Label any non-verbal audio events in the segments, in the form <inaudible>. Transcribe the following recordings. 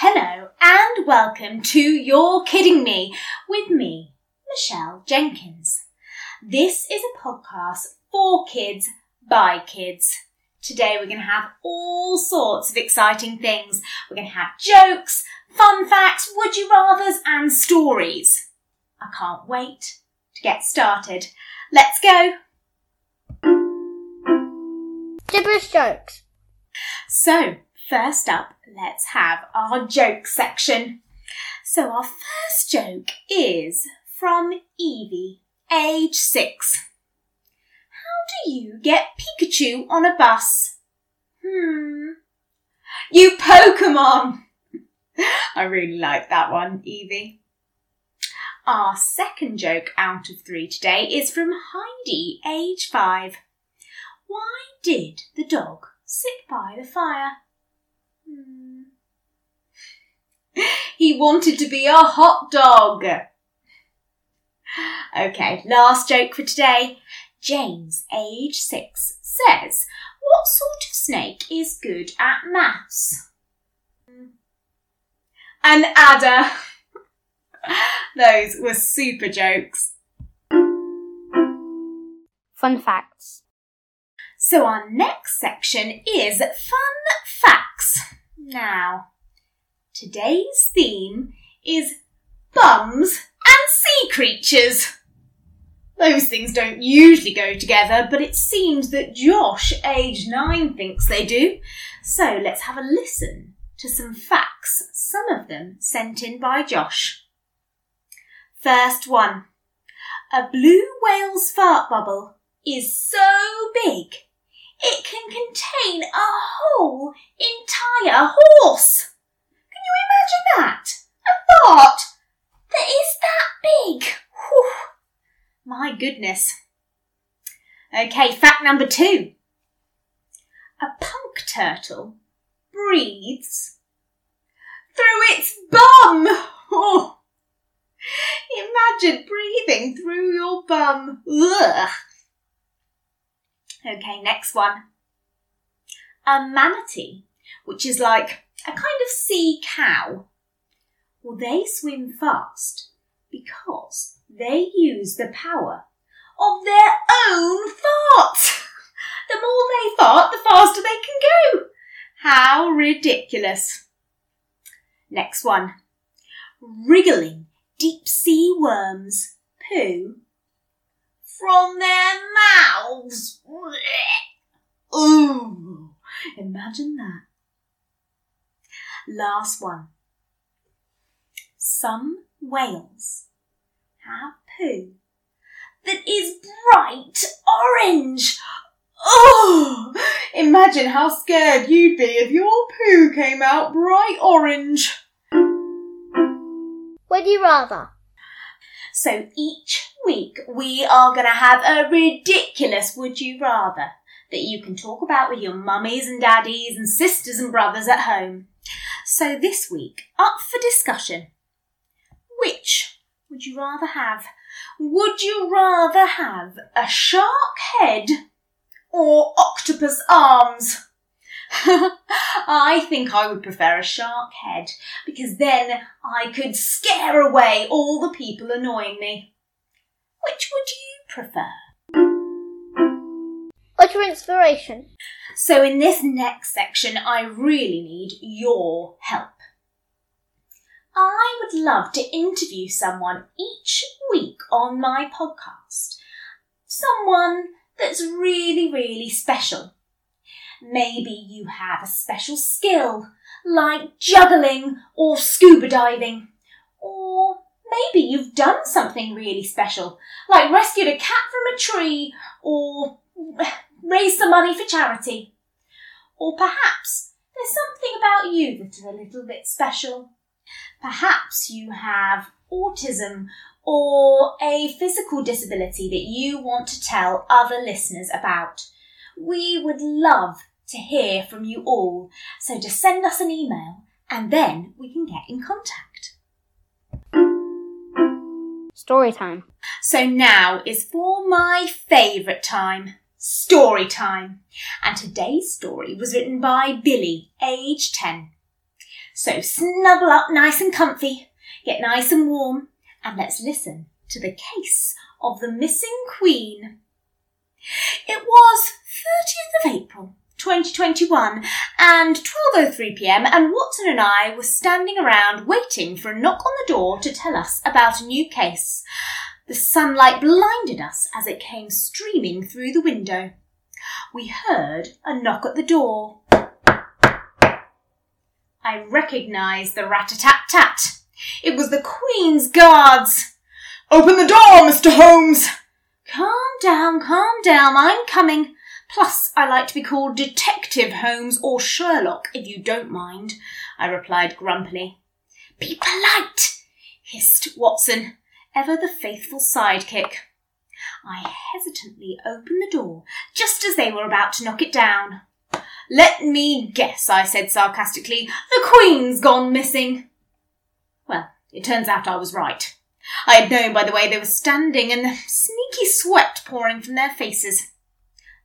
Hello and welcome to You're Kidding Me with me, Michelle Jenkins. This is a podcast for kids by kids. Today we're going to have all sorts of exciting things. We're going to have jokes, fun facts, would you rathers and stories. I can't wait to get started. Let's go. Gibberish jokes. So, first up, let's have our joke section. So, our first joke is from Evie, age six. How do you get Pikachu on a bus? Hmm. You Pokemon! <laughs> I really like that one, Evie. Our second joke out of three today is from Heidi, age five. Why did the dog sit by the fire? He wanted to be a hot dog. Okay, last joke for today. James, age six, says, What sort of snake is good at maths? An adder. <laughs> Those were super jokes. Fun facts. So our next section is fun facts. Now, today's theme is bums and sea creatures. Those things don't usually go together, but it seems that Josh, age nine, thinks they do. So let's have a listen to some facts, some of them sent in by Josh. First one. A blue whale's fart bubble is so big it can contain a entire horse. Can you imagine that? A fart that is that big. Whew. My goodness. Okay, fact number two. A punk turtle breathes through its bum. Oh. Imagine breathing through your bum. Ugh. Okay, next one. A manatee, which is like a kind of sea cow. Well, they swim fast because they use the power of their own fart. <laughs> the more they fart, the faster they can go. How ridiculous. Next one. Wriggling deep sea worms poo from their mouths. Ooh, imagine that. Last one. Some whales have poo that is bright orange. Oh, imagine how scared you'd be if your poo came out bright orange. Would you rather? So each week we are going to have a ridiculous would you rather that you can talk about with your mummies and daddies and sisters and brothers at home. So this week, up for discussion. Which would you rather have? Would you rather have a shark head or octopus arms? <laughs> I think I would prefer a shark head because then I could scare away all the people annoying me. Which would you prefer? Your inspiration? So, in this next section, I really need your help. I would love to interview someone each week on my podcast. Someone that's really, really special. Maybe you have a special skill, like juggling or scuba diving. Or maybe you've done something really special, like rescued a cat from a tree or raised some money for charity. Or perhaps there's something about you that is a little bit special. Perhaps you have autism or a physical disability that you want to tell other listeners about. We would love to hear from you all, so just send us an email and then we can get in contact. Story time. So now is for my favourite time, story time. And today's story was written by Billy, age 10. So snuggle up nice and comfy, get nice and warm, and let's listen to the case of the missing queen. It was 30th of April, 2021, and 12.03pm, and Watson and I were standing around waiting for a knock on the door to tell us about a new case. The sunlight blinded us as it came streaming through the window. We heard a knock at the door. I recognised the rat-a-tat-tat. It was the Queen's guards. Open the door, Mr. Holmes! Calm down, calm down, I'm coming. Plus, I like to be called Detective Holmes or Sherlock, if you don't mind, I replied grumpily. Be polite, hissed Watson, ever the faithful sidekick. I hesitantly opened the door just as they were about to knock it down. Let me guess, I said sarcastically, the Queen's gone missing. Well, it turns out I was right. I had known by the way they were standing and the sneaky sweat pouring from their faces.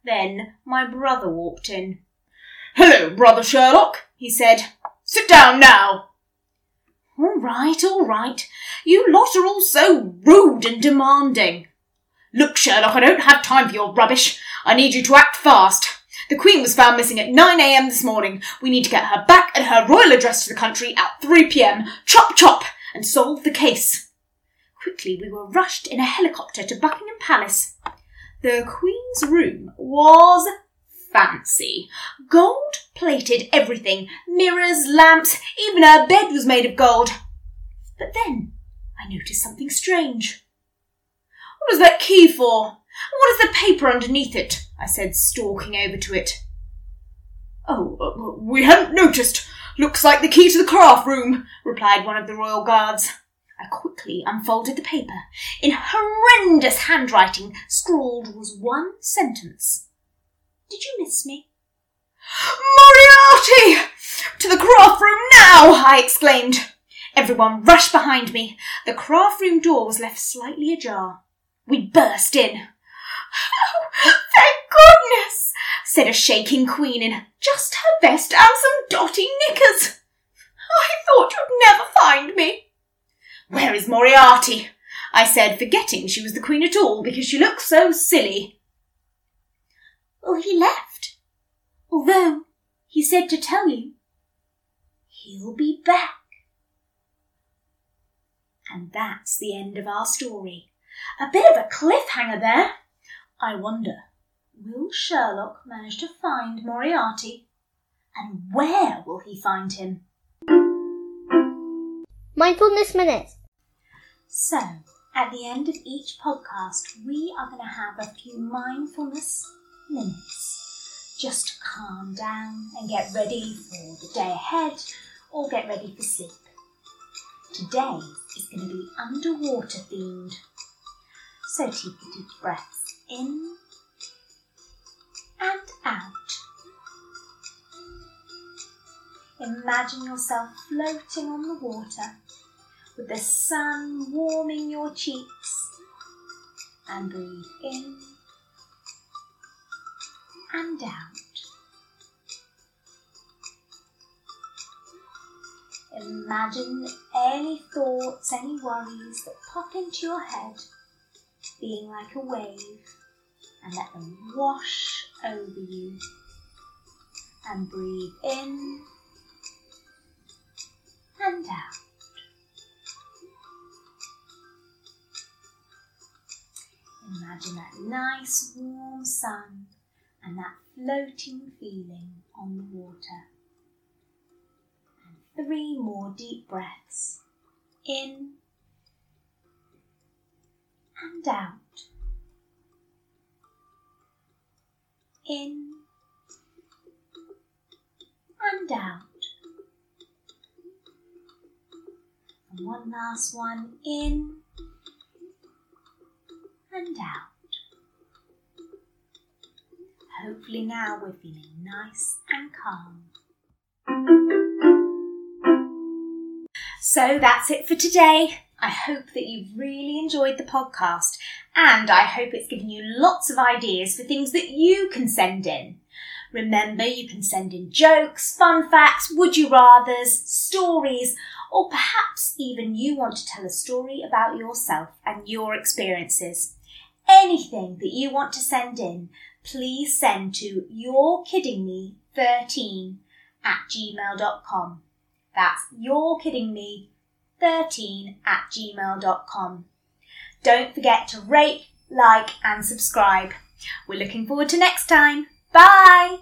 Then my brother walked in. Hello, brother Sherlock, he said. Sit down now. All right, all right. You lot are all so rude and demanding. Look, Sherlock, I don't have time for your rubbish. I need you to act fast. The Queen was found missing at 9am this morning. We need to get her back and her royal address to the country at 3pm. Chop chop! And solve the case. Quickly we were rushed in a helicopter to Buckingham Palace. The Queen's room was fancy. Gold plated everything. Mirrors, lamps, even her bed was made of gold. But then I noticed something strange. What is that key for? What is the paper underneath it? I said, stalking over to it. Oh, uh, we hadn't noticed. Looks like the key to the craft room, replied one of the royal guards. I quickly unfolded the paper. In horrendous handwriting, scrawled was one sentence. Did you miss me? Moriarty! To the craft room now! I exclaimed. Everyone rushed behind me. The craft room door was left slightly ajar. We burst in. Oh, thank goodness, said a shaking queen in just her best and some dotty knickers. I thought you'd never find me. Where is Moriarty? I said, forgetting she was the queen at all because she looked so silly. Well, he left. Although he said to tell you he'll be back. And that's the end of our story. A bit of a cliffhanger there. I wonder, will Sherlock manage to find Moriarty? And where will he find him? Mindfulness Minute. So, at the end of each podcast, we are going to have a few mindfulness minutes just to calm down and get ready for the day ahead or get ready for sleep. Today is going to be underwater themed. So take deep breaths in and out. Imagine yourself floating on the water with the sun warming your cheeks and breathe in and out. Imagine any thoughts, any worries that pop into your head being like a wave and let them wash over you. And breathe in and out. Imagine that nice warm sun and that floating feeling on the water. And three more deep breaths in and out. In and out. And one last one in and out. Hopefully now we're feeling nice and calm. So that's it for today. I hope that you've really enjoyed the podcast and I hope it's given you lots of ideas for things that you can send in. Remember, you can send in jokes, fun facts, would you rathers, stories, or perhaps even you want to tell a story about yourself and your experiences. Anything that you want to send in, please send to yourkiddingme13 at gmail.com. That's yourkiddingme13 at gmail.com. Don't forget to rate, like, and subscribe. We're looking forward to next time. Bye!